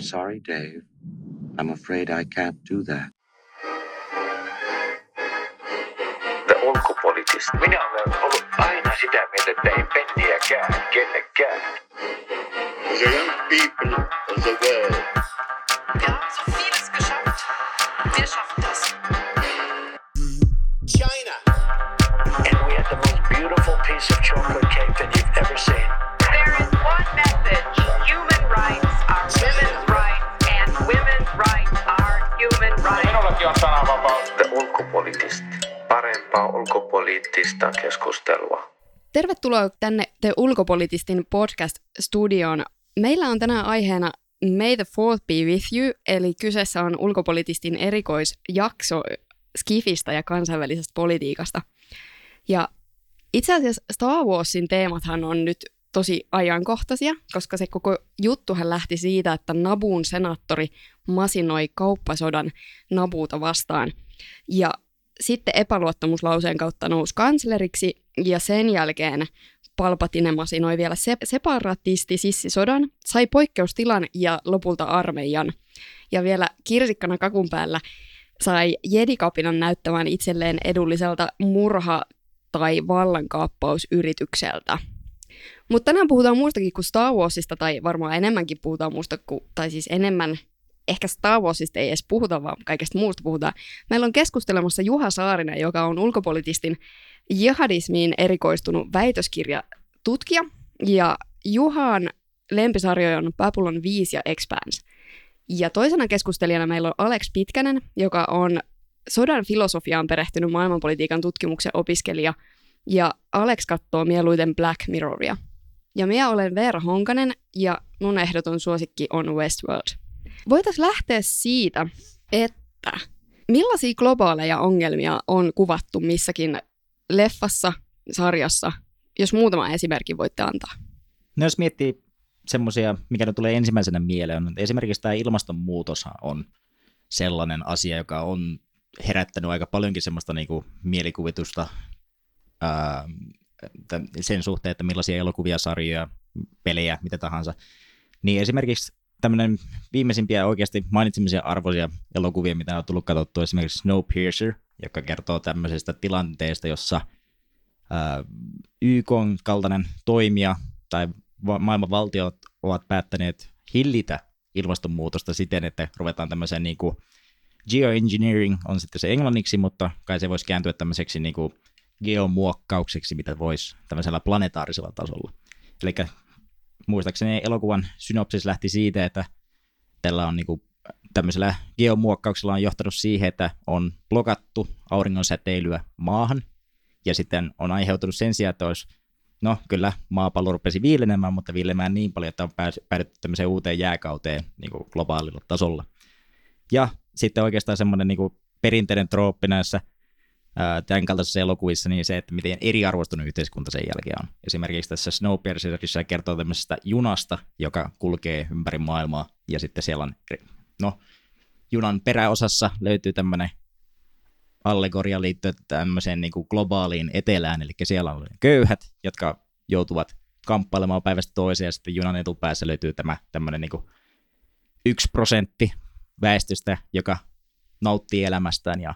Sorry, Dave. I'm afraid I can't do that. The ulkopoliittista. Minä olen ollut aina sitä mieltä, että ei penniäkään kenellekään. The young people of the world Wir haben so vieles geschafft. Wir schaffen das. China. And we had the most beautiful piece of chocolate ulkopoliittista. Parempaa ulkopoliittista keskustelua. Tervetuloa tänne The Ulkopolitistin podcast-studioon. Meillä on tänään aiheena May the Fourth be with you, eli kyseessä on Ulkopolitistin erikoisjakso Skifistä ja kansainvälisestä politiikasta. Ja itse asiassa Star Warsin teemathan on nyt tosi ajankohtaisia, koska se koko juttuhan lähti siitä, että Nabuun senaattori masinoi kauppasodan Nabuuta vastaan. Ja sitten epäluottamuslauseen kautta nousi kansleriksi ja sen jälkeen Palpatine masinoi vielä se- separatisti sissisodan, sai poikkeustilan ja lopulta armeijan. Ja vielä kirsikkana kakun päällä sai jedikapinan näyttämään itselleen edulliselta murha- tai vallankaappausyritykseltä. Mutta tänään puhutaan muustakin kuin Star Warsista, tai varmaan enemmänkin puhutaan muusta kuin, tai siis enemmän, ehkä Star Warsista ei edes puhuta, vaan kaikesta muusta puhutaan. Meillä on keskustelemassa Juha Saarinen, joka on ulkopolitistin jihadismiin erikoistunut väitöskirjatutkija, ja Juhan lempisarjoja on Babylon 5 ja Expanse. Ja toisena keskustelijana meillä on Alex Pitkänen, joka on sodan filosofiaan perehtynyt maailmanpolitiikan tutkimuksen opiskelija, ja Alex katsoo mieluiten Black Mirroria. Ja minä olen Veera Honkanen, ja mun ehdoton suosikki on Westworld. Voitaisiin lähteä siitä, että millaisia globaaleja ongelmia on kuvattu missäkin leffassa, sarjassa, jos muutama esimerkki voitte antaa. No jos miettii semmoisia, mikä nyt tulee ensimmäisenä mieleen, on, esimerkiksi tämä ilmastonmuutos on sellainen asia, joka on herättänyt aika paljonkin semmoista niinku mielikuvitusta ää, sen suhteen, että millaisia elokuvia, sarjoja, pelejä, mitä tahansa. Niin esimerkiksi tämmöinen viimeisimpiä oikeasti mainitsemisen arvoisia elokuvia, mitä on tullut katsottua, esimerkiksi Snowpiercer, joka kertoo tämmöisestä tilanteesta, jossa ää, YK kaltainen toimija tai va- maailman valtiot ovat päättäneet hillitä ilmastonmuutosta siten, että ruvetaan tämmöiseen niin kuin geoengineering on sitten se englanniksi, mutta kai se voisi kääntyä tämmöiseksi niin kuin geomuokkaukseksi, mitä voisi tämmöisellä planetaarisella tasolla. Eli muistaakseni elokuvan synopsis lähti siitä, että tällä on niin kuin, tämmöisellä geomuokkauksella on johtanut siihen, että on blokattu auringon säteilyä maahan, ja sitten on aiheutunut sen sijaan, että olisi, no kyllä maapallo rupesi viilenemään, mutta viilemään niin paljon, että on päädytty tämmöiseen uuteen jääkauteen niin kuin globaalilla tasolla. Ja sitten oikeastaan semmoinen niin kuin perinteinen trooppi näissä tämän kaltaisissa elokuvissa, niin se, että miten eriarvoistunut yhteiskunta sen jälkeen on. Esimerkiksi tässä Snowpiercerissa kertoo tämmöisestä junasta, joka kulkee ympäri maailmaa, ja sitten siellä on, no, junan peräosassa löytyy tämmöinen allegoria liittyen tämmöiseen niin kuin globaaliin etelään, eli siellä on köyhät, jotka joutuvat kamppailemaan päivästä toiseen, ja sitten junan etupäässä löytyy tämä tämmöinen niin kuin yksi prosentti väestöstä, joka nauttii elämästään ja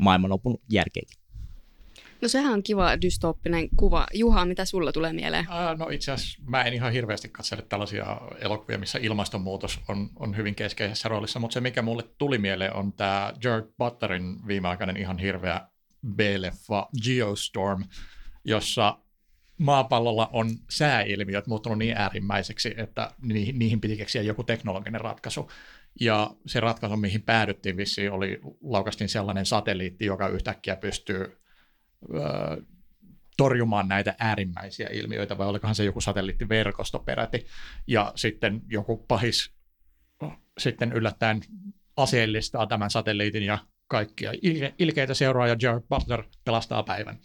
maailmanlopun jälkeenkin. No sehän on kiva dystooppinen kuva. Juha, mitä sulla tulee mieleen? Ää, No itse asiassa mä en ihan hirveästi katsele tällaisia elokuvia, missä ilmastonmuutos on, on hyvin keskeisessä roolissa, mutta se mikä mulle tuli mieleen on tämä Jared Butlerin viimeaikainen ihan hirveä B-leffa Geostorm, jossa maapallolla on sääilmiöt muuttunut niin äärimmäiseksi, että niihin, niihin piti keksiä joku teknologinen ratkaisu. Ja se ratkaisu, mihin päädyttiin vissiin, oli laukastiin sellainen satelliitti, joka yhtäkkiä pystyy öö, torjumaan näitä äärimmäisiä ilmiöitä, vai olikohan se joku satelliittiverkosto peräti, ja sitten joku pahis sitten yllättäen aseellistaa tämän satelliitin ja kaikkia ilke- ilkeitä seuraa, ja Jared Butler pelastaa päivän.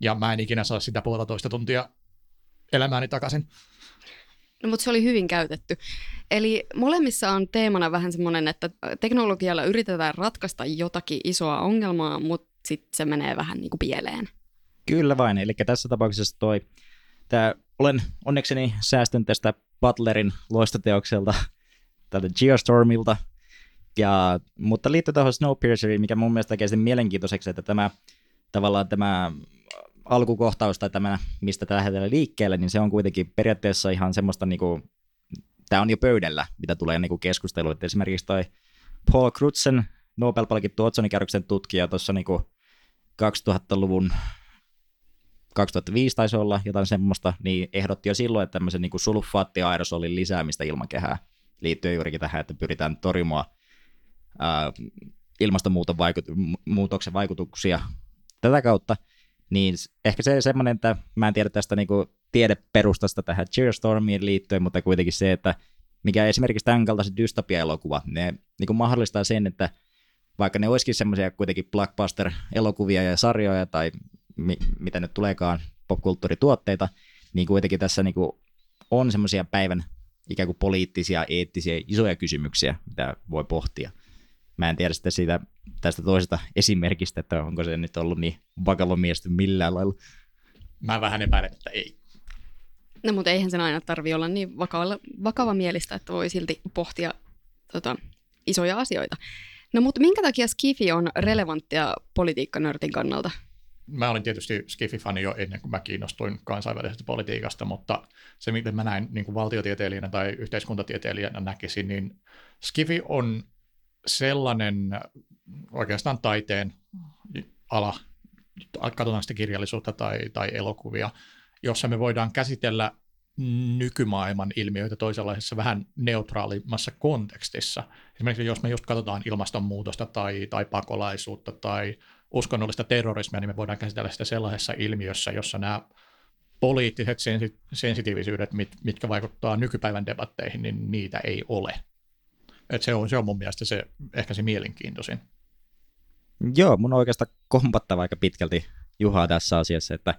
Ja mä en ikinä saa sitä puolitoista tuntia elämääni takaisin. No, mutta se oli hyvin käytetty. Eli molemmissa on teemana vähän semmoinen, että teknologialla yritetään ratkaista jotakin isoa ongelmaa, mutta sitten se menee vähän niin kuin pieleen. Kyllä vain, eli tässä tapauksessa toi, tää, olen onnekseni säästynyt tästä Butlerin loistoteokselta tältä Geostormilta, ja, mutta liittyy tuohon Snowpierceriin, mikä mun mielestä tekee sen mielenkiintoiseksi, että tämä tavallaan tämä alkukohtaus tai tämä, mistä tämä lähdetään liikkeelle, niin se on kuitenkin periaatteessa ihan semmoista, niin kuin, tämä on jo pöydällä, mitä tulee niin keskusteluun. Esimerkiksi toi Paul Crutzen, Nobel-palkittu otsonikerroksen tutkija tuossa niin 2000-luvun 2005 taisi olla jotain semmoista, niin ehdotti jo silloin, että tämmöisen niin sulfaattiaerosolin lisäämistä ilmakehää liittyen juurikin tähän, että pyritään torjumaan ilmastonmuutoksen vaikutuksia tätä kautta, niin ehkä se semmoinen, että mä en tiedä tästä niin tiedeperustasta tähän Cheerstormiin liittyen, mutta kuitenkin se, että mikä esimerkiksi tämän kaltaisen dystopia-elokuva, ne niin kuin mahdollistaa sen, että vaikka ne olisikin semmoisia kuitenkin blockbuster-elokuvia ja sarjoja tai mi- mitä nyt tuleekaan popkulttuurituotteita, niin kuitenkin tässä niin kuin on semmoisia päivän ikään kuin poliittisia, eettisiä, isoja kysymyksiä, mitä voi pohtia. Mä en tiedä sitten siitä tästä toisesta esimerkistä, että onko se nyt ollut niin vakava miesty millään lailla. Mä vähän epäilen, että ei. No mutta eihän sen aina tarvi olla niin vakava, vakava mielistä, että voi silti pohtia tota, isoja asioita. No mutta minkä takia Skifi on relevanttia politiikkanörtin kannalta? Mä olin tietysti Skifi-fani jo ennen kuin mä kiinnostuin kansainvälisestä politiikasta, mutta se, miten mä näin niin kuin valtiotieteilijänä tai yhteiskuntatieteilijänä näkisin, niin Skifi on sellainen oikeastaan taiteen ala, katsotaan sitä kirjallisuutta tai, tai elokuvia, jossa me voidaan käsitellä nykymaailman ilmiöitä toisenlaisessa vähän neutraalimmassa kontekstissa. Esimerkiksi jos me just katsotaan ilmastonmuutosta tai, tai pakolaisuutta tai uskonnollista terrorismia, niin me voidaan käsitellä sitä sellaisessa ilmiössä, jossa nämä poliittiset sensi- sensitiivisyydet, mit, mitkä vaikuttaa nykypäivän debatteihin, niin niitä ei ole. Et se, on, se on mun mielestä se, ehkä se mielenkiintoisin. Joo, mun on oikeastaan kompattava aika pitkälti Juhaa tässä asiassa, että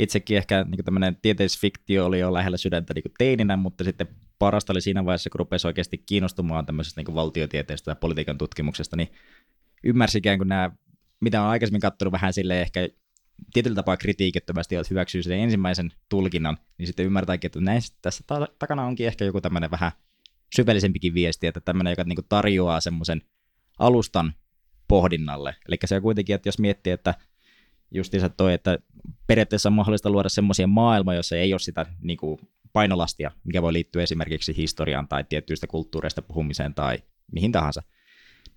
itsekin ehkä niin tämmöinen tieteisfiktio oli jo lähellä sydäntä niin teininä, mutta sitten parasta oli siinä vaiheessa, kun rupesi oikeasti kiinnostumaan tämmöisestä niin valtiotieteestä ja politiikan tutkimuksesta, niin ymmärsi ikään kuin nämä, mitä on aikaisemmin katsonut vähän sille ehkä tietyllä tapaa kritiikittömästi, että hyväksyy sen ensimmäisen tulkinnan, niin sitten ymmärtääkin, että näissä, tässä ta- takana onkin ehkä joku tämmöinen vähän syvällisempikin viesti, että tämmöinen, joka niin tarjoaa semmoisen alustan pohdinnalle. Eli se on kuitenkin, että jos miettii, että justiinsa toi, että periaatteessa on mahdollista luoda semmoisia maailmoja, joissa ei ole sitä niin kuin painolastia, mikä voi liittyä esimerkiksi historiaan tai tiettyistä kulttuureista puhumiseen tai mihin tahansa.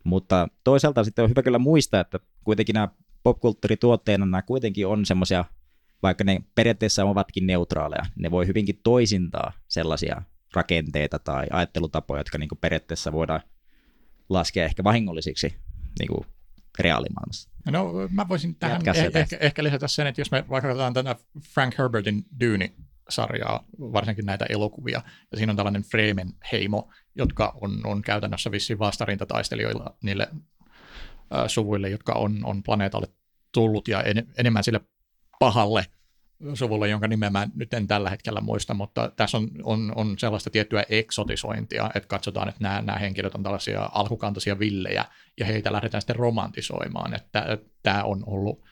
Mutta toisaalta sitten on hyvä kyllä muistaa, että kuitenkin nämä popkulttuurituotteina nämä kuitenkin on semmoisia, vaikka ne periaatteessa ovatkin neutraaleja, ne voi hyvinkin toisintaa sellaisia rakenteita tai ajattelutapoja, jotka niin periaatteessa voidaan laskea ehkä vahingollisiksi niin kuin reaalimaailmassa. No mä voisin tähän eh- ehkä, ehkä lisätä sen, että jos me vaikka katsotaan tätä Frank Herbertin Dune-sarjaa, varsinkin näitä elokuvia, ja siinä on tällainen Freeman heimo, jotka on, on käytännössä vissiin vastarintataistelijoilla niille äh, suvuille, jotka on, on planeetalle tullut ja en, enemmän sille pahalle suvulle, jonka nimeä mä nyt en tällä hetkellä muista, mutta tässä on, on, on sellaista tiettyä eksotisointia, että katsotaan, että nämä, nämä henkilöt on tällaisia alkukantaisia villejä, ja heitä lähdetään sitten romantisoimaan, että tämä on ollut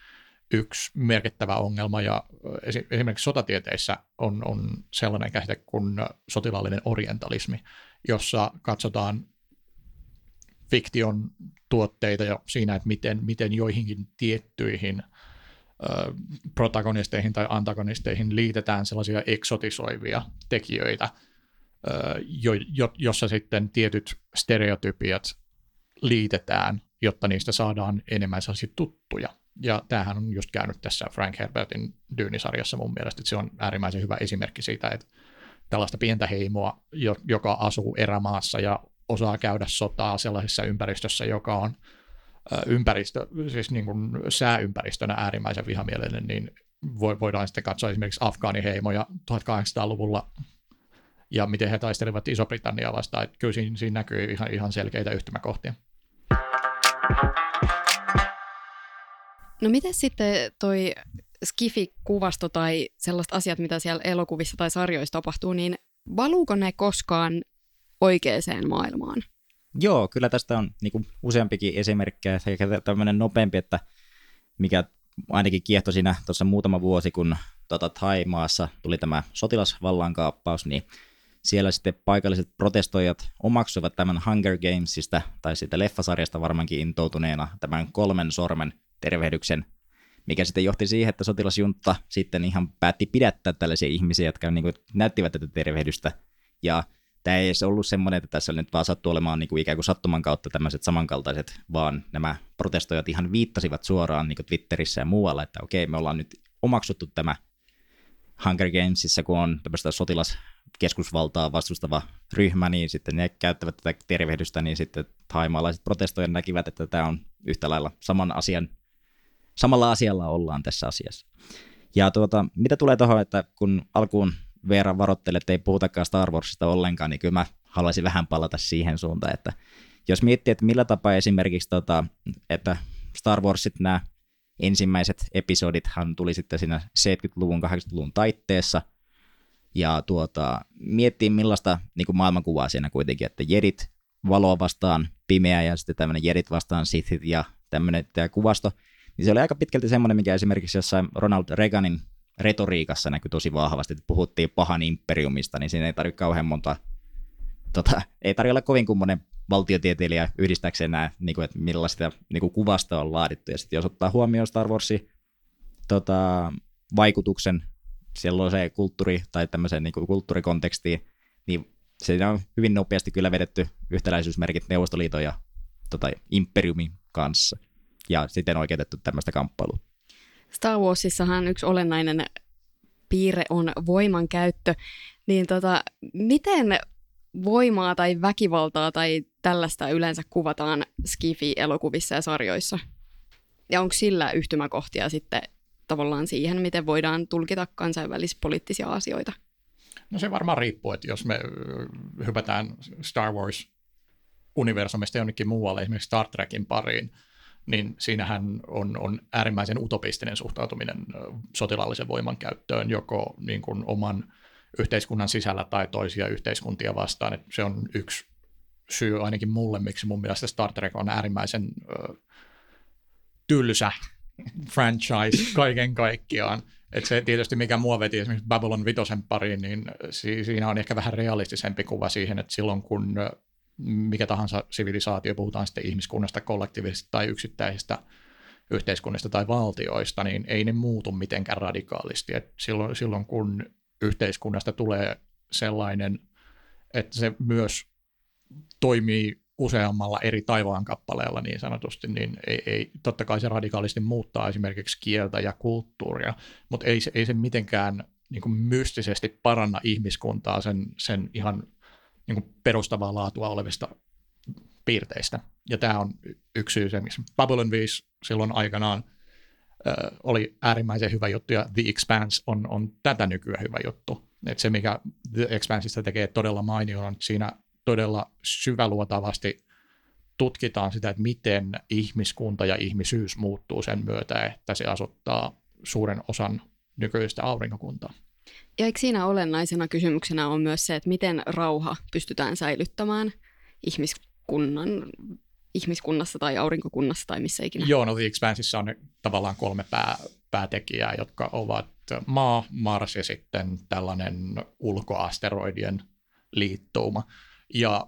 yksi merkittävä ongelma, ja esimerkiksi sotatieteissä on, on sellainen käsite kuin sotilaallinen orientalismi, jossa katsotaan fiktion tuotteita ja siinä, että miten, miten joihinkin tiettyihin protagonisteihin tai antagonisteihin liitetään sellaisia eksotisoivia tekijöitä, jo, jo, jossa sitten tietyt stereotypiat liitetään, jotta niistä saadaan enemmän sellaisia tuttuja. Ja tämähän on just käynyt tässä Frank Herbertin Dyynisarjassa mun mielestä, että se on äärimmäisen hyvä esimerkki siitä, että tällaista pientä heimoa, joka asuu erämaassa ja osaa käydä sotaa sellaisessa ympäristössä, joka on ympäristö, siis niin kuin sääympäristönä äärimmäisen vihamielinen, niin voidaan sitten katsoa esimerkiksi afgaaniheimoja 1800-luvulla ja miten he taistelivat Iso-Britanniaa vastaan. Että kyllä siinä, siinä näkyy ihan, ihan selkeitä yhtymäkohtia. No miten sitten toi Skifi-kuvasto tai sellaiset asiat, mitä siellä elokuvissa tai sarjoissa tapahtuu, niin valuuko ne koskaan oikeaan maailmaan? Joo, kyllä tästä on niin kuin useampikin esimerkkejä. Ehkä tämmöinen nopeampi, että mikä ainakin kiehtoi siinä tuossa muutama vuosi, kun tota, Thaimaassa tuli tämä sotilasvallankaappaus, niin siellä sitten paikalliset protestoijat omaksuivat tämän Hunger Gamesista, tai siitä leffasarjasta varmaankin intoutuneena, tämän kolmen sormen tervehdyksen, mikä sitten johti siihen, että sotilasjunta sitten ihan päätti pidättää tällaisia ihmisiä, jotka niin kuin näyttivät tätä tervehdystä, ja tämä ei edes ollut semmoinen, että tässä nyt vaan sattu olemaan niin kuin ikään kuin sattuman kautta tämmöiset samankaltaiset, vaan nämä protestoijat ihan viittasivat suoraan niin kuin Twitterissä ja muualla, että okei, me ollaan nyt omaksuttu tämä Hunger Gamesissa, kun on tämmöistä sotilaskeskusvaltaa vastustava ryhmä, niin sitten ne käyttävät tätä tervehdystä, niin sitten taimaalaiset protestoijat näkivät, että tämä on yhtä lailla saman asian, samalla asialla ollaan tässä asiassa. Ja tuota, mitä tulee tuohon, että kun alkuun Veera varoitteli, että ei puhutakaan Star Warsista ollenkaan, niin kyllä mä haluaisin vähän palata siihen suuntaan, että jos miettii, että millä tapaa esimerkiksi, tota, että Star Warsit nämä ensimmäiset episodithan tuli sitten siinä 70-luvun, 80-luvun taitteessa, ja tuota, miettii millaista niin kuin maailmankuvaa siinä kuitenkin, että jedit valoa vastaan pimeä ja sitten tämmöinen jedit vastaan sithit ja tämmöinen tämä kuvasto, niin se oli aika pitkälti semmoinen, mikä esimerkiksi jossain Ronald Reaganin retoriikassa näkyy tosi vahvasti, että puhuttiin pahan imperiumista, niin siinä ei tarvitse kauhean monta, tota, ei tarvitse olla kovin kummonen valtiotieteilijä yhdistääkseen nämä, niin kuin, että millaista niin kuin kuvasta on laadittu. Ja sitten jos ottaa huomioon Star Warsin tota, vaikutuksen se kulttuuri- tai tämmöiseen niin kuin kulttuurikontekstiin, niin se on hyvin nopeasti kyllä vedetty yhtäläisyysmerkit Neuvostoliiton ja tota, imperiumin kanssa. Ja sitten oikeutettu tämmöistä kamppailua. Star Warsissahan yksi olennainen piirre on voiman käyttö, niin tota, miten voimaa tai väkivaltaa tai tällaista yleensä kuvataan Skifi-elokuvissa ja sarjoissa? Ja onko sillä yhtymäkohtia sitten tavallaan siihen, miten voidaan tulkita kansainvälispoliittisia asioita? No se varmaan riippuu, että jos me hypätään Star Wars-universumista jonnekin muualle, esimerkiksi Star Trekin pariin, niin siinähän on, on äärimmäisen utopistinen suhtautuminen sotilaallisen voiman käyttöön, joko niin kuin oman yhteiskunnan sisällä tai toisia yhteiskuntia vastaan. Et se on yksi syy ainakin mulle, miksi mun mielestä Star Trek on äärimmäisen ö, tylsä franchise kaiken kaikkiaan. Et se tietysti, mikä mua veti esimerkiksi Babylon Vitosen pariin, niin si- siinä on ehkä vähän realistisempi kuva siihen, että silloin kun mikä tahansa sivilisaatio, puhutaan sitten ihmiskunnasta, kollektiivisesta tai yksittäisistä yhteiskunnista tai valtioista, niin ei ne muutu mitenkään radikaalisti. Et silloin, silloin kun yhteiskunnasta tulee sellainen, että se myös toimii useammalla eri taivaan kappaleella niin sanotusti, niin ei, ei, totta kai se radikaalisti muuttaa esimerkiksi kieltä ja kulttuuria, mutta ei se, ei se mitenkään niin kuin mystisesti paranna ihmiskuntaa sen, sen ihan niin kuin perustavaa laatua olevista piirteistä. Ja tämä on yksi syy miksi Babylon 5 silloin aikanaan äh, oli äärimmäisen hyvä juttu, ja The Expanse on, on tätä nykyään hyvä juttu. Et se, mikä The Expanseista tekee todella mainion, on, että siinä todella syväluotavasti tutkitaan sitä, että miten ihmiskunta ja ihmisyys muuttuu sen myötä, että se asuttaa suuren osan nykyistä aurinkokuntaa. Ja eikö siinä olennaisena kysymyksenä on myös se, että miten rauha pystytään säilyttämään ihmiskunnan, ihmiskunnassa tai aurinkokunnassa tai missä ikinä? Joo, no The on tavallaan kolme pää, päätekijää, jotka ovat maa, Mars ja sitten tällainen ulkoasteroidien liittouma. Ja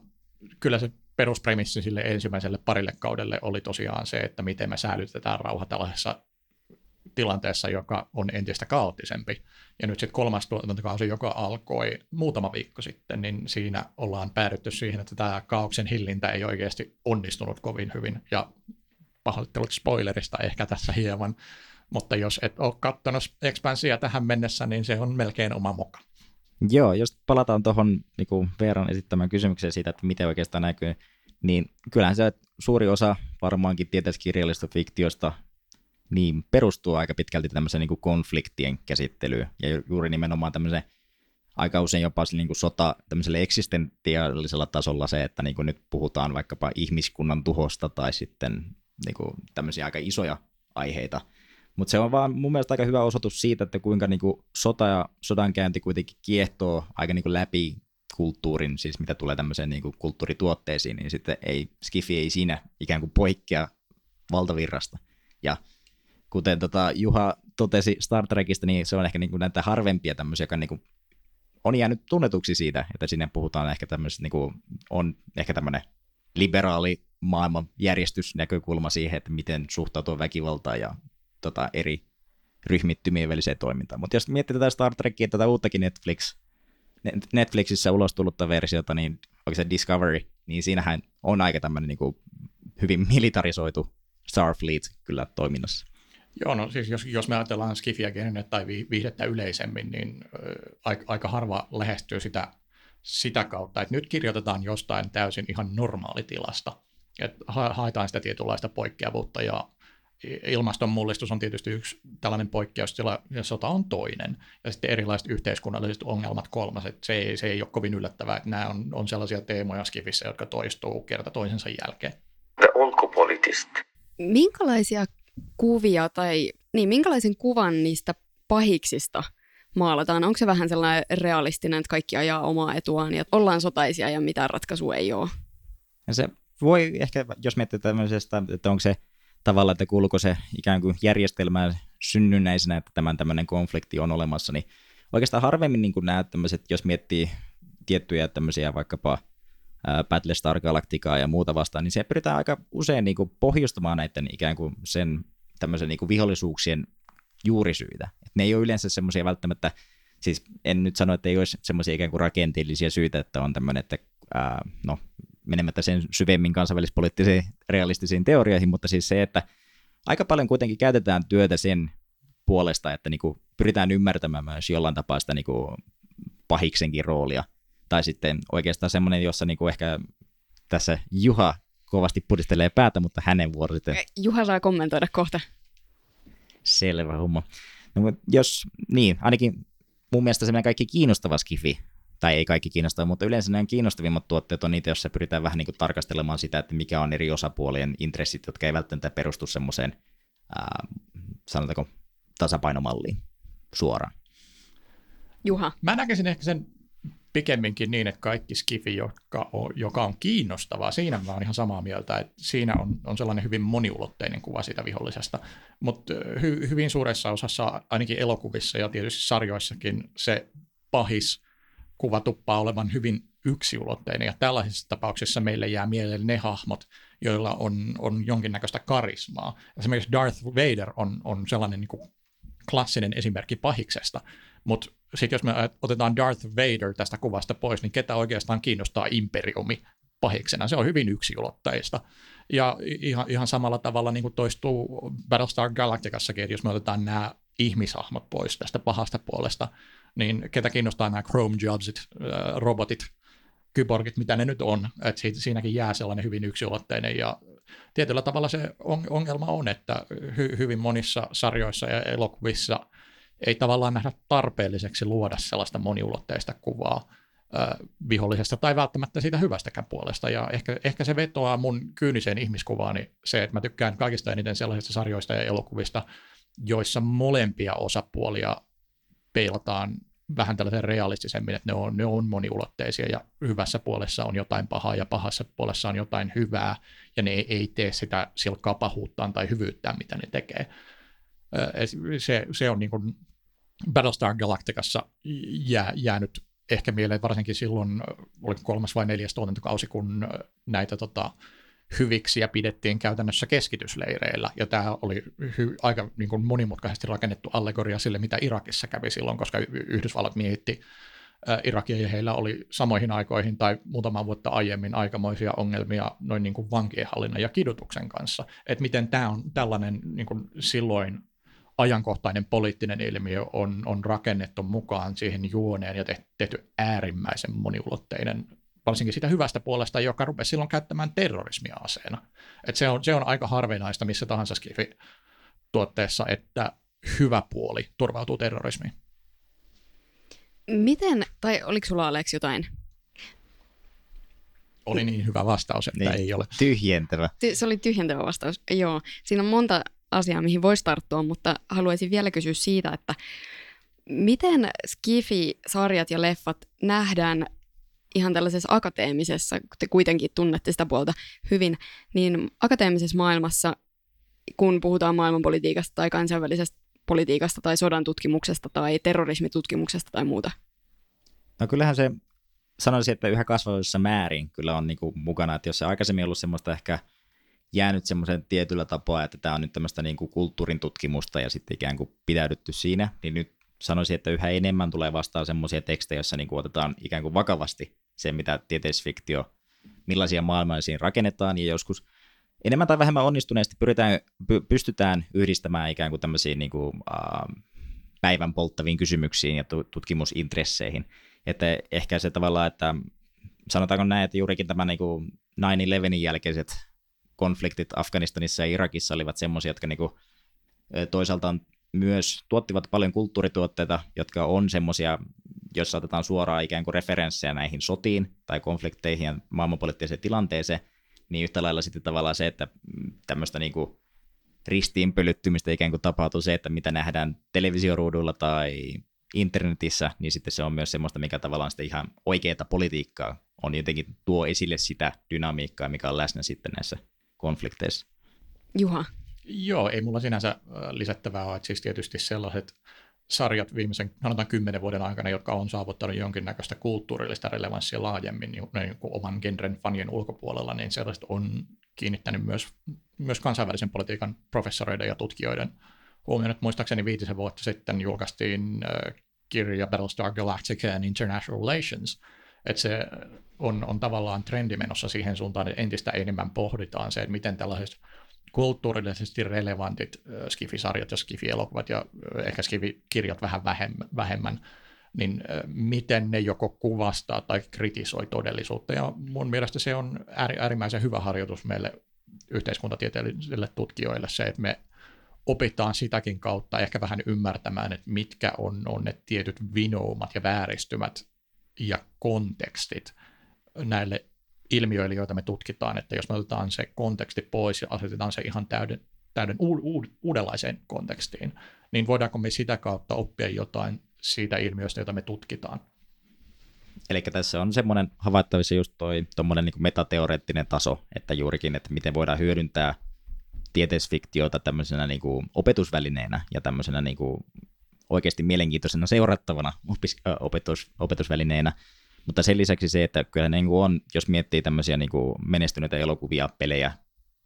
kyllä se peruspremissi sille ensimmäiselle parille kaudelle oli tosiaan se, että miten me säilytetään rauha tällaisessa tilanteessa, joka on entistä kaoottisempi. Ja nyt sitten kolmas tuotantokausi, joka alkoi muutama viikko sitten, niin siinä ollaan päädytty siihen, että tämä kaauksen hillintä ei oikeasti onnistunut kovin hyvin. Ja pahoittelut spoilerista ehkä tässä hieman, mutta jos et ole katsonut Expansia tähän mennessä, niin se on melkein oma moka. Joo, jos palataan tuohon niin Veeran esittämään kysymykseen siitä, että miten oikeastaan näkyy, niin kyllähän se suuri osa varmaankin tieteiskirjallisesta fiktiosta niin perustuu aika pitkälti tämmöiseen niin konfliktien käsittelyyn ja juuri nimenomaan tämmöiseen aika usein jopa niin kuin sota tämmöisellä eksistentiaalisella tasolla se, että niin kuin nyt puhutaan vaikkapa ihmiskunnan tuhosta tai sitten niin kuin tämmöisiä aika isoja aiheita. Mutta se on vaan mun mielestä aika hyvä osoitus siitä, että kuinka niin kuin sota ja sodankäynti kuitenkin kiehtoo aika niin kuin läpi kulttuurin, siis mitä tulee tämmöiseen niin kuin kulttuurituotteisiin, niin sitten ei, Skifi ei siinä ikään kuin poikkea valtavirrasta. Ja kuten tota Juha totesi Star Trekista, niin se on ehkä niin kuin näitä harvempia tämmöisiä, joka niin kuin on jäänyt tunnetuksi siitä, että sinne puhutaan ehkä tämmöisestä, niin kuin, on ehkä tämmöinen liberaali maailmanjärjestysnäkökulma siihen, että miten suhtautuu väkivaltaan ja tota, eri ryhmittymien väliseen toimintaan. Mutta jos miettii tätä Star Trekia, tätä uuttakin Netflix, Netflixissä ulos tullutta versiota, niin onko se Discovery, niin siinähän on aika tämmöinen niin kuin hyvin militarisoitu Starfleet kyllä toiminnassa. Joo, no siis jos, jos me ajatellaan skifiä tai viihdettä yleisemmin, niin aika, aika harva lähestyy sitä, sitä kautta, että nyt kirjoitetaan jostain täysin ihan normaalitilasta. Että ha, haetaan sitä tietynlaista poikkeavuutta ja ilmastonmullistus on tietysti yksi tällainen poikkeustila ja sota on toinen. Ja sitten erilaiset yhteiskunnalliset ongelmat kolmas. Että se, ei, se ei ole kovin yllättävää, että nämä on, on sellaisia teemoja Skifissä, jotka toistuu kerta toisensa jälkeen. The. Minkälaisia kuvia tai niin, minkälaisen kuvan niistä pahiksista maalataan? Onko se vähän sellainen realistinen, että kaikki ajaa omaa etuaan ja ollaan sotaisia ja mitään ratkaisua ei ole? Ja se voi ehkä, jos miettii tämmöisestä, että onko se tavalla, että kuuluuko se ikään kuin järjestelmään synnynnäisenä, että tämän tämmöinen konflikti on olemassa, niin oikeastaan harvemmin niin kuin nämä tämmöiset, jos miettii tiettyjä tämmöisiä vaikkapa Battlestar Galacticaa ja muuta vastaan, niin se pyritään aika usein niin kuin pohjustamaan näiden ikään kuin sen tämmöisen niin kuin vihollisuuksien juurisyitä. Et ne ei ole yleensä semmoisia välttämättä, siis en nyt sano, että ei olisi semmoisia ikään kuin rakenteellisia syitä, että on tämmöinen, että ää, no, menemättä sen syvemmin kansainvälispoliittisiin realistisiin teorioihin, mutta siis se, että aika paljon kuitenkin käytetään työtä sen puolesta, että niin kuin pyritään ymmärtämään myös jollain tapaa sitä niin kuin pahiksenkin roolia. Tai sitten oikeastaan semmoinen, jossa niin kuin ehkä tässä Juha kovasti pudistelee päätä, mutta hänen vuoro sitten... Juha saa kommentoida kohta. Selvä homma. No, jos, niin, ainakin mun mielestä semmoinen kaikki kiinnostava skifi tai ei kaikki kiinnostaa, mutta yleensä nämä kiinnostavimmat tuotteet on niitä, joissa pyritään vähän niin kuin tarkastelemaan sitä, että mikä on eri osapuolien intressit, jotka ei välttämättä perustu semmoiseen, ää, sanotaanko, tasapainomalliin suoraan. Juha. Mä näkisin ehkä sen pikemminkin niin, että kaikki skifi, joka on, joka on kiinnostavaa, siinä mä oon ihan samaa mieltä, että siinä on, on sellainen hyvin moniulotteinen kuva siitä vihollisesta, mutta hy, hyvin suuressa osassa, ainakin elokuvissa ja tietysti sarjoissakin, se pahis kuva tuppaa olevan hyvin yksiulotteinen, ja tällaisissa tapauksissa meille jää mieleen ne hahmot, joilla on, on jonkinnäköistä karismaa. Esimerkiksi Darth Vader on, on sellainen niin kuin klassinen esimerkki pahiksesta, mutta sitten jos me otetaan Darth Vader tästä kuvasta pois, niin ketä oikeastaan kiinnostaa imperiumi pahiksena? Se on hyvin yksiulotteista. Ja ihan, ihan samalla tavalla niin kuin toistuu Battlestar Galacticassakin, että jos me otetaan nämä ihmishahmot pois tästä pahasta puolesta, niin ketä kiinnostaa nämä Chrome Jobsit, äh, robotit, kyborgit, mitä ne nyt on, että siinäkin jää sellainen hyvin yksilotteinen ja tietyllä tavalla se ongelma on, että hy, hyvin monissa sarjoissa ja elokuvissa ei tavallaan nähdä tarpeelliseksi luoda sellaista moniulotteista kuvaa äh, vihollisesta tai välttämättä siitä hyvästäkään puolesta. Ja ehkä, ehkä se vetoaa mun kyyniseen ihmiskuvaani se, että mä tykkään kaikista eniten sellaisista sarjoista ja elokuvista, joissa molempia osapuolia peilataan vähän tällaisen realistisemmin, että ne on, ne on moniulotteisia ja hyvässä puolessa on jotain pahaa ja pahassa puolessa on jotain hyvää ja ne ei, ei tee sitä silkkaa pahuuttaan tai hyvyyttään, mitä ne tekee. Se, se on niin kuin Battlestar Galacticassa jää, jäänyt ehkä mieleen varsinkin silloin, oli kolmas vai neljäs tuotantokausi, kun näitä tota, hyviksiä pidettiin käytännössä keskitysleireillä, ja tämä oli hy- aika niin kuin monimutkaisesti rakennettu allegoria sille, mitä Irakissa kävi silloin, koska Yhdysvallat miehitti Irakia, ja heillä oli samoihin aikoihin tai muutama vuotta aiemmin aikamoisia ongelmia noin niin kuin vankienhallinnan ja kidutuksen kanssa. Että miten tämä on tällainen niin kuin silloin ajankohtainen poliittinen ilmiö on, on rakennettu mukaan siihen juoneen ja tehty äärimmäisen moniulotteinen varsinkin sitä hyvästä puolesta, joka rupesi silloin käyttämään terrorismia aseena. Et se, on, se on aika harvinaista missä tahansa skifi-tuotteessa, että hyvä puoli turvautuu terrorismiin. Miten, tai oliko sulla Aleksi jotain? Oli niin hyvä vastaus, että niin, ei ole. Tyhjentävä. Ty- se oli tyhjentävä vastaus, joo. Siinä on monta asiaa, mihin voisi tarttua, mutta haluaisin vielä kysyä siitä, että miten Skifi-sarjat ja leffat nähdään ihan tällaisessa akateemisessa, kun te kuitenkin tunnette sitä puolta hyvin, niin akateemisessa maailmassa, kun puhutaan maailmanpolitiikasta tai kansainvälisestä politiikasta tai sodan tutkimuksesta tai terrorismitutkimuksesta tai muuta? No kyllähän se, sanoisin, että yhä kasvavassa määrin kyllä on niin kuin mukana, että jos se aikaisemmin ollut semmoista ehkä jäänyt semmoisen tietyllä tapaa, että tämä on nyt tämmöistä niin kuin kulttuurin tutkimusta ja sitten ikään kuin pitäydytty siinä, niin nyt sanoisin, että yhä enemmän tulee vastaan semmoisia tekstejä, joissa niin kuin otetaan ikään kuin vakavasti se, mitä tieteisfiktio, millaisia maailmoja siinä rakennetaan, ja joskus enemmän tai vähemmän onnistuneesti pyritään, py, pystytään yhdistämään ikään kuin tämmöisiin niin kuin, äh, päivän polttaviin kysymyksiin ja tutkimusintresseihin. Että ehkä se tavallaan, että sanotaanko näin, että juurikin tämä niin kuin 9-11 jälkeiset konfliktit Afganistanissa ja Irakissa olivat semmoisia, jotka niin kuin, toisaalta myös tuottivat paljon kulttuurituotteita, jotka on semmoisia, joissa otetaan suoraan ikään kuin referenssejä näihin sotiin tai konflikteihin ja maailmanpoliittiseen tilanteeseen, niin yhtä lailla sitten tavallaan se, että tämmöistä niin kuin ristiinpölyttymistä ikään kuin tapahtuu se, että mitä nähdään televisioruudulla tai internetissä, niin sitten se on myös semmoista, mikä tavallaan sitten ihan oikeaa politiikkaa on jotenkin tuo esille sitä dynamiikkaa, mikä on läsnä sitten näissä konflikteissa. Juha. Joo, ei mulla sinänsä lisättävää ole, että siis tietysti sellaiset sarjat viimeisen, sanotaan kymmenen vuoden aikana, jotka on saavuttanut jonkinnäköistä kulttuurillista relevanssia laajemmin niin, niin kuin oman genren fanien ulkopuolella, niin sellaiset on kiinnittänyt myös, myös kansainvälisen politiikan professoreiden ja tutkijoiden huomioon. Että muistaakseni viitisen vuotta sitten julkaistiin äh, kirja Battlestar Galactica and International Relations, että se on, on tavallaan trendi menossa siihen suuntaan, että entistä enemmän pohditaan se, että miten tällaiset kulttuurillisesti relevantit skifisarjat ja skifielokuvat ja ehkä skifikirjat vähän vähemmän, niin miten ne joko kuvastaa tai kritisoi todellisuutta. Ja mun mielestä se on äärimmäisen hyvä harjoitus meille yhteiskuntatieteellisille tutkijoille se, että me opitaan sitäkin kautta ehkä vähän ymmärtämään, että mitkä on, on ne tietyt vinoumat ja vääristymät ja kontekstit näille ilmiöille, joita me tutkitaan, että jos me otetaan se konteksti pois ja asetetaan se ihan täyden, täyden u, u, uudenlaiseen kontekstiin, niin voidaanko me sitä kautta oppia jotain siitä ilmiöstä, jota me tutkitaan. Eli tässä on semmoinen havaittavissa just toi tuommoinen niin metateoreettinen taso, että juurikin, että miten voidaan hyödyntää tieteisfiktiota tämmöisenä niin kuin opetusvälineenä ja tämmöisenä niin kuin oikeasti mielenkiintoisena seurattavana opis, opetus, opetusvälineenä, mutta sen lisäksi se, että kyllä niin kuin on, jos miettii tämmöisiä niin kuin menestyneitä elokuvia, pelejä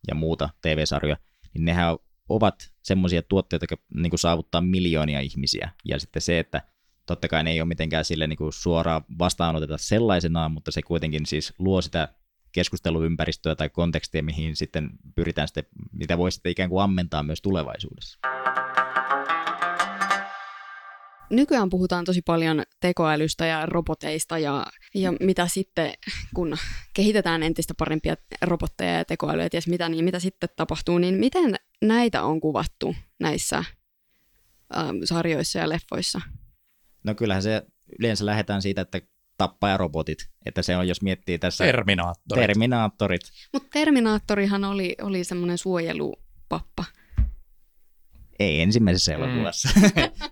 ja muuta TV-sarjoja, niin nehän ovat semmoisia tuotteita, jotka niin kuin saavuttaa miljoonia ihmisiä. Ja sitten se, että totta kai ne ei ole mitenkään sille niin kuin suoraan vastaanoteta sellaisenaan, mutta se kuitenkin siis luo sitä keskusteluympäristöä tai kontekstia, mihin sitten pyritään sitten, mitä voi sitten ikään kuin ammentaa myös tulevaisuudessa. Nykyään puhutaan tosi paljon tekoälystä ja roboteista ja, ja mitä sitten, kun kehitetään entistä parempia robotteja ja tekoälyä ja ties mitä, niin mitä sitten tapahtuu, niin miten näitä on kuvattu näissä ähm, sarjoissa ja leffoissa? No kyllähän se yleensä lähdetään siitä, että tappajarobotit, että se on, jos miettii tässä... Terminaattorit. Terminaattorit. Mutta Terminaattorihan oli, oli semmoinen suojelupappa. Ei ensimmäisessä mm. elokuvassa.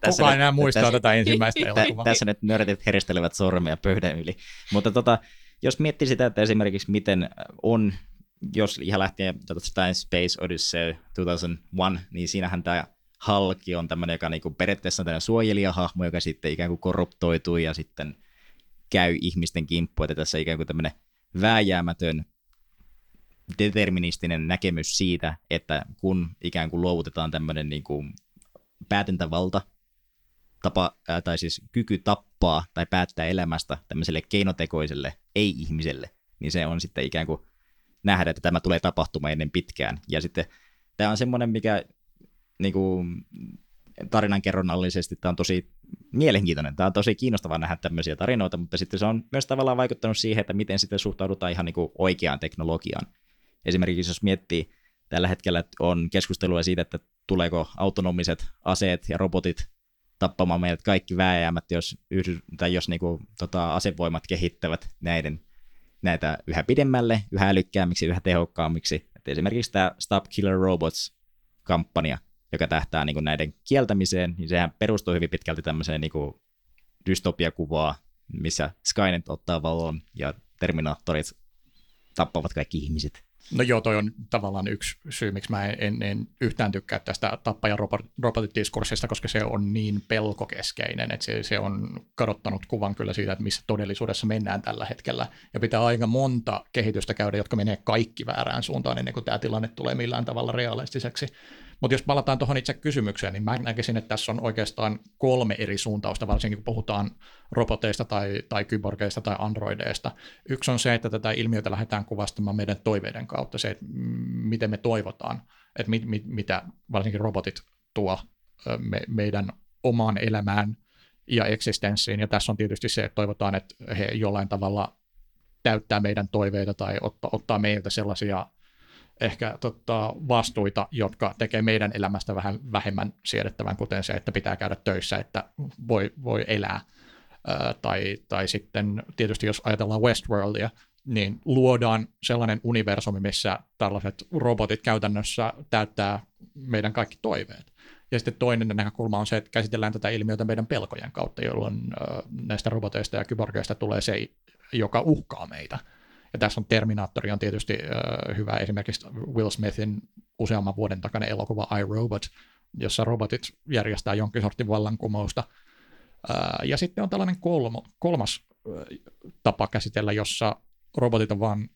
tässä Kuka enää muistaa tässä, tätä ensimmäistä elokuvaa? Tässä nyt nörtit heristelevät sormia pöydän yli. Mutta tota, jos miettii sitä, että esimerkiksi miten on, jos ihan lähtien tota Space Odyssey 2001, niin siinähän tämä Halki on tämmöinen, joka niinku periaatteessa on tämmöinen suojelijahahmo, joka sitten ikään kuin korruptoituu ja sitten käy ihmisten kimppuun, että tässä ikään kuin tämmöinen vääjäämätön deterministinen näkemys siitä, että kun ikään kuin luovutetaan tämmöinen niin kuin päätäntävalta, tapa, ää, tai siis kyky tappaa tai päättää elämästä tämmöiselle keinotekoiselle ei-ihmiselle, niin se on sitten ikään kuin nähdä, että tämä tulee tapahtumaan ennen pitkään. Ja sitten tämä on semmoinen, mikä niin kuin, tarinankerronnallisesti tämä on tosi mielenkiintoinen. Tämä on tosi kiinnostavaa nähdä tämmöisiä tarinoita, mutta sitten se on myös tavallaan vaikuttanut siihen, että miten sitten suhtaudutaan ihan niin kuin oikeaan teknologiaan. Esimerkiksi jos miettii, tällä hetkellä on keskustelua siitä, että tuleeko autonomiset aseet ja robotit tappamaan meidät kaikki vääjäämät, jos, yhdy, tai jos niin kuin, tota, asevoimat kehittävät näiden, näitä yhä pidemmälle, yhä älykkäämmiksi, yhä tehokkaammiksi. Et esimerkiksi tämä Stop Killer Robots-kampanja, joka tähtää niin kuin näiden kieltämiseen, niin sehän perustuu hyvin pitkälti tämmöiseen niin kuin dystopiakuvaa, missä Skynet ottaa valon ja Terminaattorit tappavat kaikki ihmiset. No joo, toi on tavallaan yksi syy, miksi mä en, en, yhtään tykkää tästä tappaja robotit-diskurssista, koska se on niin pelkokeskeinen, että se, se on kadottanut kuvan kyllä siitä, että missä todellisuudessa mennään tällä hetkellä. Ja pitää aika monta kehitystä käydä, jotka menee kaikki väärään suuntaan ennen kuin tämä tilanne tulee millään tavalla realistiseksi. Mutta jos palataan tuohon itse kysymykseen, niin mä näkisin, että tässä on oikeastaan kolme eri suuntausta, varsinkin kun puhutaan roboteista tai, tai kyborgeista tai androideista. Yksi on se, että tätä ilmiötä lähdetään kuvastamaan meidän toiveiden kautta, se, että miten me toivotaan, että mit, mit, mitä varsinkin robotit tuo me, meidän omaan elämään ja eksistenssiin. Ja tässä on tietysti se, että toivotaan, että he jollain tavalla täyttää meidän toiveita tai ottaa, ottaa meiltä sellaisia ehkä tota, vastuita, jotka tekee meidän elämästä vähän vähemmän siedettävän, kuten se, että pitää käydä töissä, että voi, voi elää. Ää, tai, tai sitten tietysti jos ajatellaan Westworldia, niin luodaan sellainen universumi, missä tällaiset robotit käytännössä täyttää meidän kaikki toiveet. Ja sitten toinen näkökulma on se, että käsitellään tätä ilmiötä meidän pelkojen kautta, jolloin näistä roboteista ja kyborgeista tulee se, joka uhkaa meitä – ja tässä on Terminaattori on tietysti äh, hyvä esimerkiksi Will Smithin useamman vuoden takainen elokuva I, Robot, jossa robotit järjestää jonkin sortin vallankumousta. Äh, ja sitten on tällainen kolmo, kolmas äh, tapa käsitellä, jossa robotit on vaan,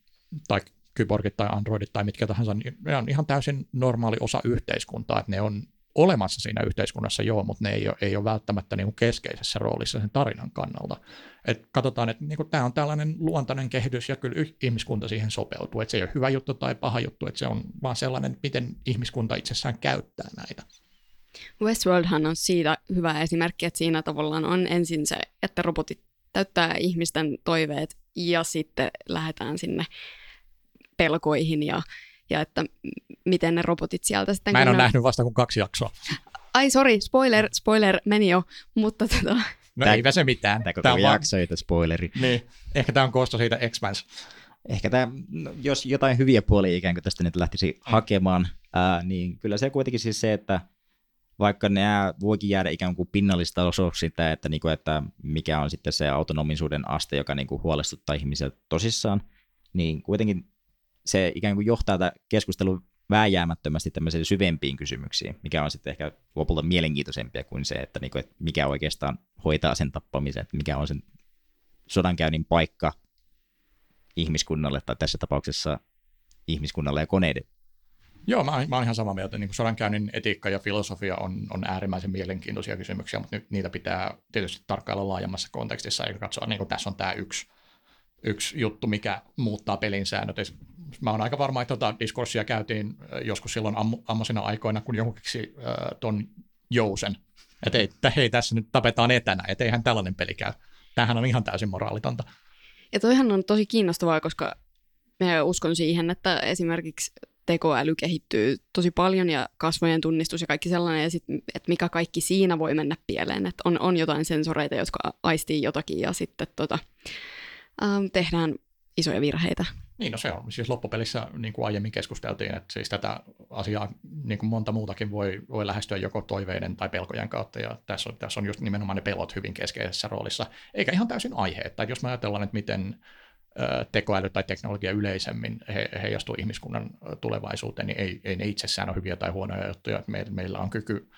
tai kyborgit tai androidit tai mitkä tahansa, niin ne on ihan täysin normaali osa yhteiskuntaa, että ne on olemassa siinä yhteiskunnassa joo, mutta ne ei ole, ei ole välttämättä niin kuin keskeisessä roolissa sen tarinan kannalta. Et katsotaan, että niin kuin tämä on tällainen luontainen kehitys ja kyllä ihmiskunta siihen sopeutuu. Että se ei ole hyvä juttu tai paha juttu, että se on vaan sellainen, miten ihmiskunta itsessään käyttää näitä. Westworldhan on siitä hyvä esimerkki, että siinä tavallaan on ensin se, että robotit täyttää ihmisten toiveet ja sitten lähdetään sinne pelkoihin ja ja että miten ne robotit sieltä sitten... Mä en ole ne... nähnyt vasta kuin kaksi jaksoa. Ai sorry, spoiler, spoiler meni jo, mutta tota... No Tää, eipä se mitään. Tämä koko tämä jakso vaan... spoileri. Niin, ehkä tämä on koosto siitä x Ehkä tämä, no, jos jotain hyviä puolia ikään kuin tästä nyt lähtisi mm. hakemaan, ää, niin kyllä se kuitenkin siis se, että vaikka nämä voikin jäädä ikään kuin pinnallista osuus sitä, että, niin kuin, että mikä on sitten se autonomisuuden aste, joka niin kuin huolestuttaa ihmisiä tosissaan, niin kuitenkin se ikään kuin johtaa tätä keskustelua vääjäämättömästi tämmöisiin syvempiin kysymyksiin, mikä on sitten ehkä lopulta mielenkiintoisempia kuin se, että, niin kuin, että mikä oikeastaan hoitaa sen tappamisen, että mikä on sen sodankäynnin paikka ihmiskunnalle, tai tässä tapauksessa ihmiskunnalle ja koneiden. Joo, mä, mä olen ihan samaa mieltä. Niin sodankäynnin etiikka ja filosofia on, on äärimmäisen mielenkiintoisia kysymyksiä, mutta niitä pitää tietysti tarkkailla laajemmassa kontekstissa, eikä katsoa, niin kuin tässä on tämä yksi yksi juttu, mikä muuttaa pelin säännöt. Mä oon aika varma, että tota diskurssia käytiin joskus silloin am- ammasina aikoina, kun joku keksi äh, ton jousen. Että ei, että hei, tässä nyt tapetaan etänä, että eihän tällainen peli käy. Tämähän on ihan täysin moraalitonta. Ja toihan on tosi kiinnostavaa, koska mä uskon siihen, että esimerkiksi tekoäly kehittyy tosi paljon ja kasvojen tunnistus ja kaikki sellainen, ja sit, että mikä kaikki siinä voi mennä pieleen, että on, on jotain sensoreita, jotka aistii jotakin ja sitten tota, ähm, tehdään isoja virheitä. Niin, no se on. Siis loppupelissä, niin kuin aiemmin keskusteltiin, että siis tätä asiaa, niin kuin monta muutakin, voi, voi lähestyä joko toiveiden tai pelkojen kautta, ja tässä on, tässä on just nimenomaan ne pelot hyvin keskeisessä roolissa, eikä ihan täysin aihe, että jos me ajatellaan, että miten tekoäly tai teknologia yleisemmin he, heijastuu ihmiskunnan tulevaisuuteen, niin ei, ei ne itsessään ole hyviä tai huonoja juttuja. Meillä, meillä on kyky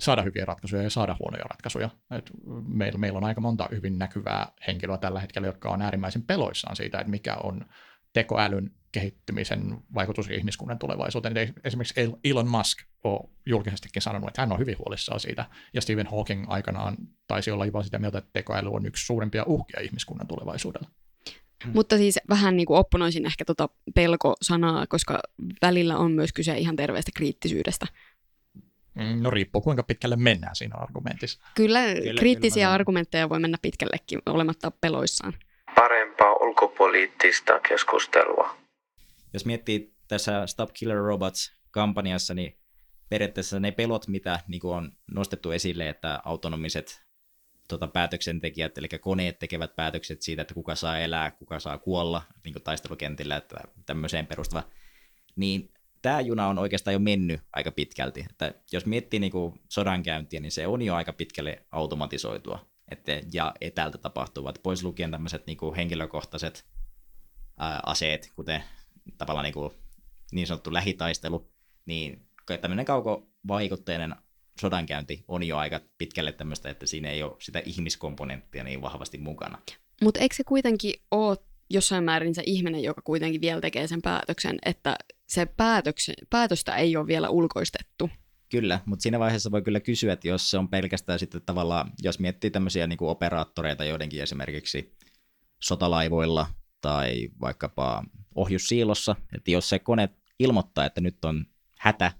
saada hyviä ratkaisuja ja saada huonoja ratkaisuja. Et meillä, meillä on aika monta hyvin näkyvää henkilöä tällä hetkellä, jotka on äärimmäisen peloissaan siitä, että mikä on tekoälyn kehittymisen vaikutus ihmiskunnan tulevaisuuteen. Esimerkiksi Elon Musk on julkisestikin sanonut, että hän on hyvin huolissaan siitä, ja Stephen Hawking aikanaan taisi olla jopa sitä mieltä, että tekoäly on yksi suurimpia uhkia ihmiskunnan tulevaisuudella. Hmm. Mutta siis vähän niin kuin opponoisin ehkä tota pelko-sanaa, koska välillä on myös kyse ihan terveestä kriittisyydestä. No riippuu kuinka pitkälle mennään siinä argumentissa. Kyllä, kyllä kriittisiä kyllä argumentteja voi mennä pitkällekin olematta peloissaan. Parempaa ulkopoliittista keskustelua. Jos miettii tässä Stop Killer Robots-kampanjassa, niin periaatteessa ne pelot, mitä niin on nostettu esille, että autonomiset tota, päätöksentekijät, eli koneet tekevät päätökset siitä, että kuka saa elää, kuka saa kuolla niin taistelukentillä, että tämmöiseen perustuva, niin tämä juna on oikeastaan jo mennyt aika pitkälti. Että jos miettii niin sodankäyntiä, niin se on jo aika pitkälle automatisoitua että, ja etäältä tapahtuvat, pois lukien tämmöiset niin henkilökohtaiset ää, aseet, kuten tavallaan niin kuin niin sanottu lähitaistelu, niin tämmöinen kaukovaikutteinen sodankäynti on jo aika pitkälle tämmöistä, että siinä ei ole sitä ihmiskomponenttia niin vahvasti mukana. Mutta eikö se kuitenkin ole jossain määrin se ihminen, joka kuitenkin vielä tekee sen päätöksen, että se päätöksen, päätöstä ei ole vielä ulkoistettu? Kyllä, mutta siinä vaiheessa voi kyllä kysyä, että jos se on pelkästään sitten tavallaan, jos miettii tämmöisiä niin kuin operaattoreita joidenkin esimerkiksi sotalaivoilla tai vaikkapa ohjussiilossa, että jos se kone ilmoittaa, että nyt on hätä,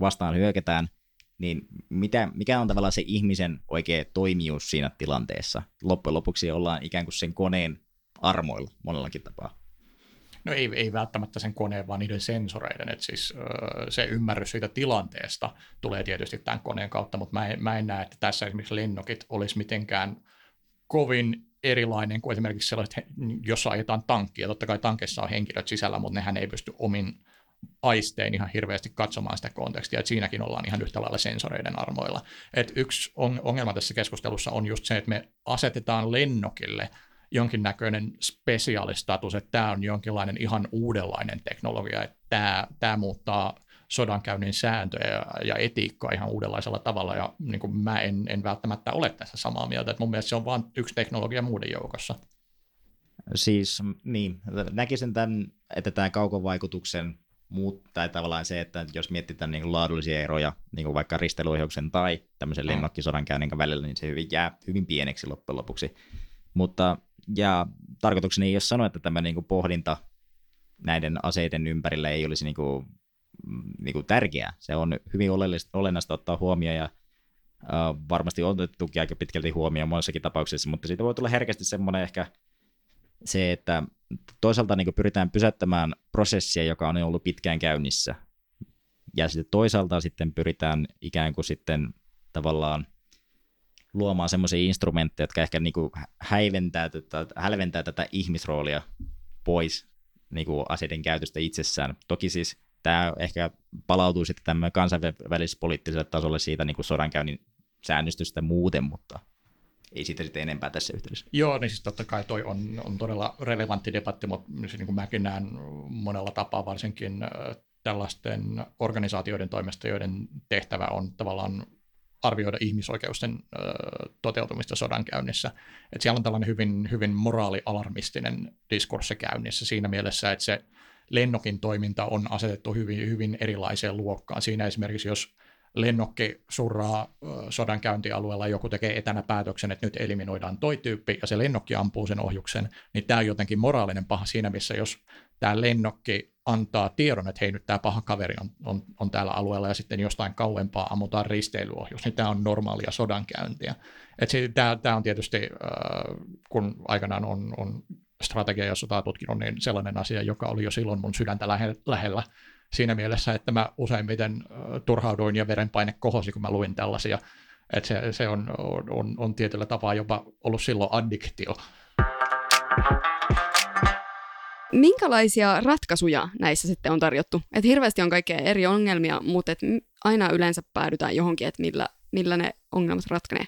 vastaan hyökätään, niin mitä, mikä on tavallaan se ihmisen oikea toimijuus siinä tilanteessa? Loppujen lopuksi ollaan ikään kuin sen koneen armoilla monellakin tapaa. No ei, ei välttämättä sen koneen, vaan niiden sensoreiden. että siis, se ymmärrys siitä tilanteesta tulee tietysti tämän koneen kautta, mutta mä en, mä en näe, että tässä esimerkiksi lennokit olisi mitenkään kovin erilainen kuin esimerkiksi sellaiset, jos ajetaan tankkia. Totta kai tankissa on henkilöt sisällä, mutta nehän ei pysty omin aistein ihan hirveästi katsomaan sitä kontekstia, että siinäkin ollaan ihan yhtä lailla sensoreiden armoilla. Et yksi ongelma tässä keskustelussa on just se, että me asetetaan lennokille jonkinnäköinen spesiaalistatus, että tämä on jonkinlainen ihan uudenlainen teknologia, että tämä, tämä muuttaa sodankäynnin sääntöjä ja, ja etiikkaa ihan uudenlaisella tavalla, ja niin kuin mä en, en välttämättä ole tässä samaa mieltä, että mun mielestä se on vain yksi teknologia muiden joukossa. Siis niin, näkisin tämän, että tämä kaukovaikutuksen muut, tai tavallaan se, että jos mietitään niin laadullisia eroja, niin kuin vaikka ristelyohjauksen tai tämmöisen mm. lennokkisodankäynnin välillä, niin se hyvin jää hyvin pieneksi loppujen lopuksi. Mutta ja tarkoitukseni ei ole sanoa, että tämä niin kuin pohdinta näiden aseiden ympärillä ei olisi niin kuin, niin kuin tärkeää. Se on hyvin olennaista ottaa huomioon ja uh, varmasti on otettukin aika pitkälti huomioon monessakin tapauksessa, mutta siitä voi tulla herkästi semmoinen ehkä se, että toisaalta niin pyritään pysäyttämään prosessia, joka on ollut pitkään käynnissä. Ja sitten toisaalta sitten pyritään ikään kuin sitten tavallaan luomaan semmoisia instrumentteja, jotka ehkä niin kuin häiventää tätä, hälventää tätä ihmisroolia pois niin kuin aseiden käytöstä itsessään. Toki siis tämä ehkä palautuu sitten tämmöinen kansainvälispoliittiselle tasolle siitä niin kuin sodankäynnin säännöstystä muuten, mutta ei siitä sitten enempää tässä yhteydessä. Joo, niin siis totta kai toi on, on todella relevantti debatti, mutta niin kuin mäkin näen monella tapaa varsinkin tällaisten organisaatioiden toimesta, joiden tehtävä on tavallaan arvioida ihmisoikeusten ö, toteutumista sodankäynnissä. Et siellä on tällainen hyvin, hyvin moraalialarmistinen diskurssi käynnissä siinä mielessä, että se lennokin toiminta on asetettu hyvin, hyvin erilaiseen luokkaan. Siinä esimerkiksi, jos lennokki surraa sodankäyntialueella, joku tekee etänä päätöksen, että nyt eliminoidaan toi tyyppi, ja se lennokki ampuu sen ohjuksen, niin tämä on jotenkin moraalinen paha siinä, missä jos tämä lennokki antaa tiedon, että hei nyt tämä paha kaveri on, on, on täällä alueella, ja sitten jostain kauempaa ammutaan risteilyohjus, niin tämä on normaalia sodankäyntiä. Tämä on tietysti, kun aikanaan on, on strategia ja sotaa tutkinut, niin sellainen asia, joka oli jo silloin mun sydäntä lähellä, siinä mielessä, että mä useimmiten turhauduin ja verenpaine kohosi, kun mä luin tällaisia. Että se, se on, on, on tietyllä tapaa jopa ollut silloin addiktio. Minkälaisia ratkaisuja näissä sitten on tarjottu? Et hirveästi on kaikkea eri ongelmia, mutta et aina yleensä päädytään johonkin, että millä, millä ne ongelmat ratkenee.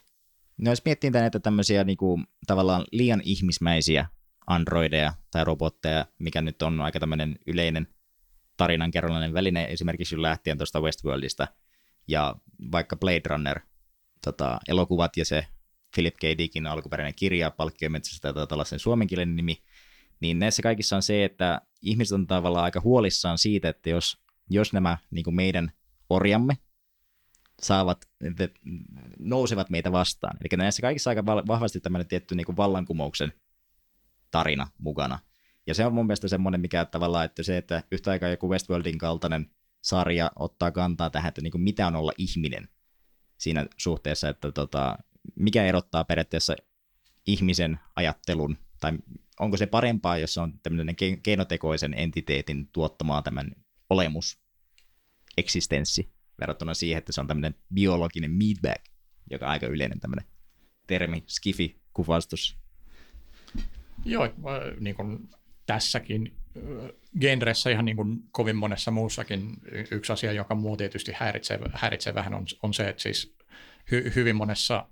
No jos miettii näitä tämmöisiä niinku, tavallaan liian ihmismäisiä androideja tai robotteja, mikä nyt on aika tämmöinen yleinen tarinankerrallinen väline esimerkiksi lähtien tuosta Westworldista ja vaikka Blade Runner tota, elokuvat ja se Philip K. Dickin alkuperäinen kirja Palkkiometsästä tai tällaisen suomenkielinen nimi, niin näissä kaikissa on se, että ihmiset on tavallaan aika huolissaan siitä, että jos, jos nämä niin meidän orjamme saavat, nousevat meitä vastaan. Eli näissä kaikissa aika vahvasti tämmöinen tietty niin vallankumouksen tarina mukana. Ja se on mun mielestä semmoinen, mikä tavallaan, että se, että yhtä aikaa joku Westworldin kaltainen sarja ottaa kantaa tähän, että niin kuin mitä on olla ihminen siinä suhteessa, että tota, mikä erottaa periaatteessa ihmisen ajattelun, tai onko se parempaa, jos on tämmöinen keinotekoisen entiteetin tuottamaa tämän olemus, eksistenssi, verrattuna siihen, että se on tämmöinen biologinen meatbag, joka on aika yleinen tämmöinen termi, skifi-kuvastus. Joo, niin kuin tässäkin genressä ihan niin kuin kovin monessa muussakin yksi asia, joka muu tietysti häiritsee, häiritsee vähän, on, on se, että siis hy, hyvin monessa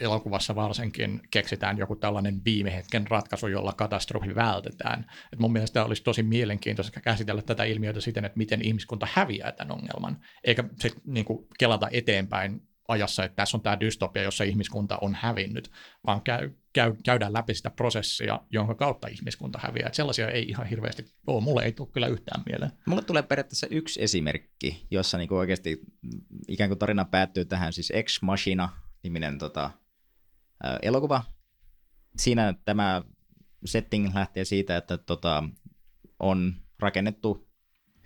elokuvassa varsinkin keksitään joku tällainen viime hetken ratkaisu, jolla katastrofi vältetään. Et mun mielestä olisi tosi mielenkiintoista käsitellä tätä ilmiötä siten, että miten ihmiskunta häviää tämän ongelman, eikä sit niinku kelata eteenpäin ajassa, että tässä on tämä dystopia, jossa ihmiskunta on hävinnyt, vaan käy, käy, käydään läpi sitä prosessia, jonka kautta ihmiskunta häviää. Et sellaisia ei ihan hirveästi ole. Mulle ei tule kyllä yhtään mieleen. Mulle tulee periaatteessa yksi esimerkki, jossa niinku oikeasti ikään kuin tarina päättyy tähän, siis Ex Machina-niminen tota, ä, elokuva. Siinä tämä setting lähtee siitä, että tota, on rakennettu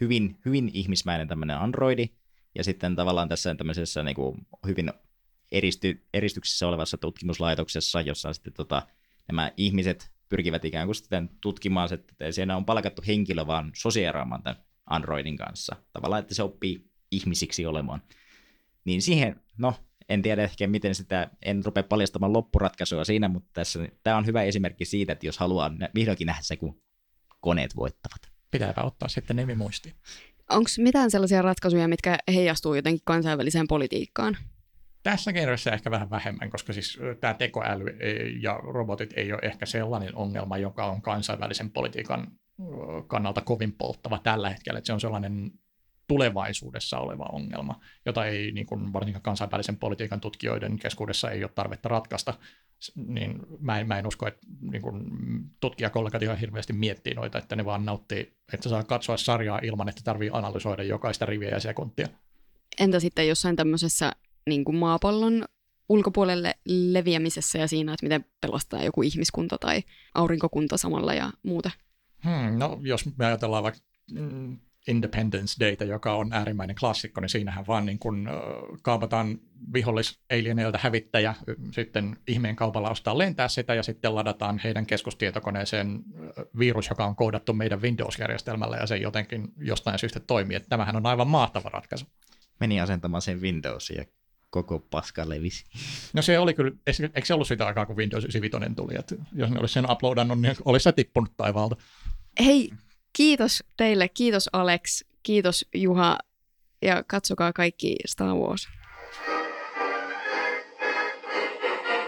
hyvin, hyvin ihmismäinen tämmöinen androidi, ja sitten tavallaan tässä tämmöisessä niin kuin hyvin eristy, eristyksessä olevassa tutkimuslaitoksessa, jossa sitten tota, nämä ihmiset pyrkivät ikään kuin sitten tutkimaan, että siinä on palkattu henkilö vaan sosiaaraamaan tämän Androidin kanssa. Tavallaan, että se oppii ihmisiksi olemaan. Niin siihen, no, en tiedä ehkä miten sitä, en rupea paljastamaan loppuratkaisua siinä, mutta tässä, tämä on hyvä esimerkki siitä, että jos haluaa vihdoinkin nähdä se, kun koneet voittavat. Pitääpä ottaa sitten nimi muistiin. Onko mitään sellaisia ratkaisuja, mitkä heijastuu jotenkin kansainväliseen politiikkaan? Tässä kerrassa ehkä vähän vähemmän, koska siis tämä tekoäly ja robotit ei ole ehkä sellainen ongelma, joka on kansainvälisen politiikan kannalta kovin polttava tällä hetkellä, että se on sellainen tulevaisuudessa oleva ongelma, jota ei niin kuin varsinkaan kansainvälisen politiikan tutkijoiden keskuudessa ei ole tarvetta ratkaista, niin mä en, mä en usko, että niin kuin tutkijakollegat ihan hirveästi miettii noita, että ne vaan nauttii, että saa katsoa sarjaa ilman, että tarvii analysoida jokaista riviä ja sekuntia. Entä sitten jossain tämmöisessä niin kuin maapallon ulkopuolelle leviämisessä ja siinä, että miten pelastaa joku ihmiskunta tai aurinkokunta samalla ja muuta? Hmm, no jos me ajatellaan vaikka mm, Independence Dayta, joka on äärimmäinen klassikko, niin siinähän vaan niin kun, kaapataan vihollis hävittäjä, sitten ihmeen kaupalla ostaa lentää sitä ja sitten ladataan heidän keskustietokoneeseen virus, joka on koodattu meidän Windows-järjestelmällä ja se jotenkin jostain syystä toimii. Että tämähän on aivan mahtava ratkaisu. Meni asentamaan sen Windowsin ja koko paska levisi. No se oli kyllä, eikö se ollut sitä aikaa, kun Windows 95 tuli, että jos ne olisi sen uploadannut, niin olisi se tippunut taivaalta. Hei, kiitos teille, kiitos Alex, kiitos Juha ja katsokaa kaikki Star Wars.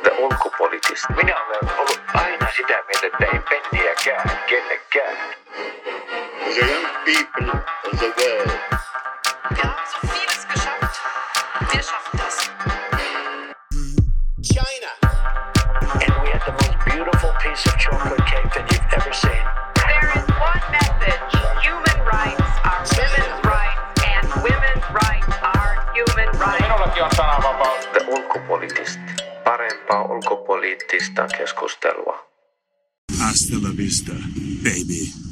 The ulkopoliittista. Minä olen ollut aina sitä mieltä, että ei penniäkään kellekään. The young people of the world. Parempaa ulkopoliittista keskustelua. Hasta la vista, baby.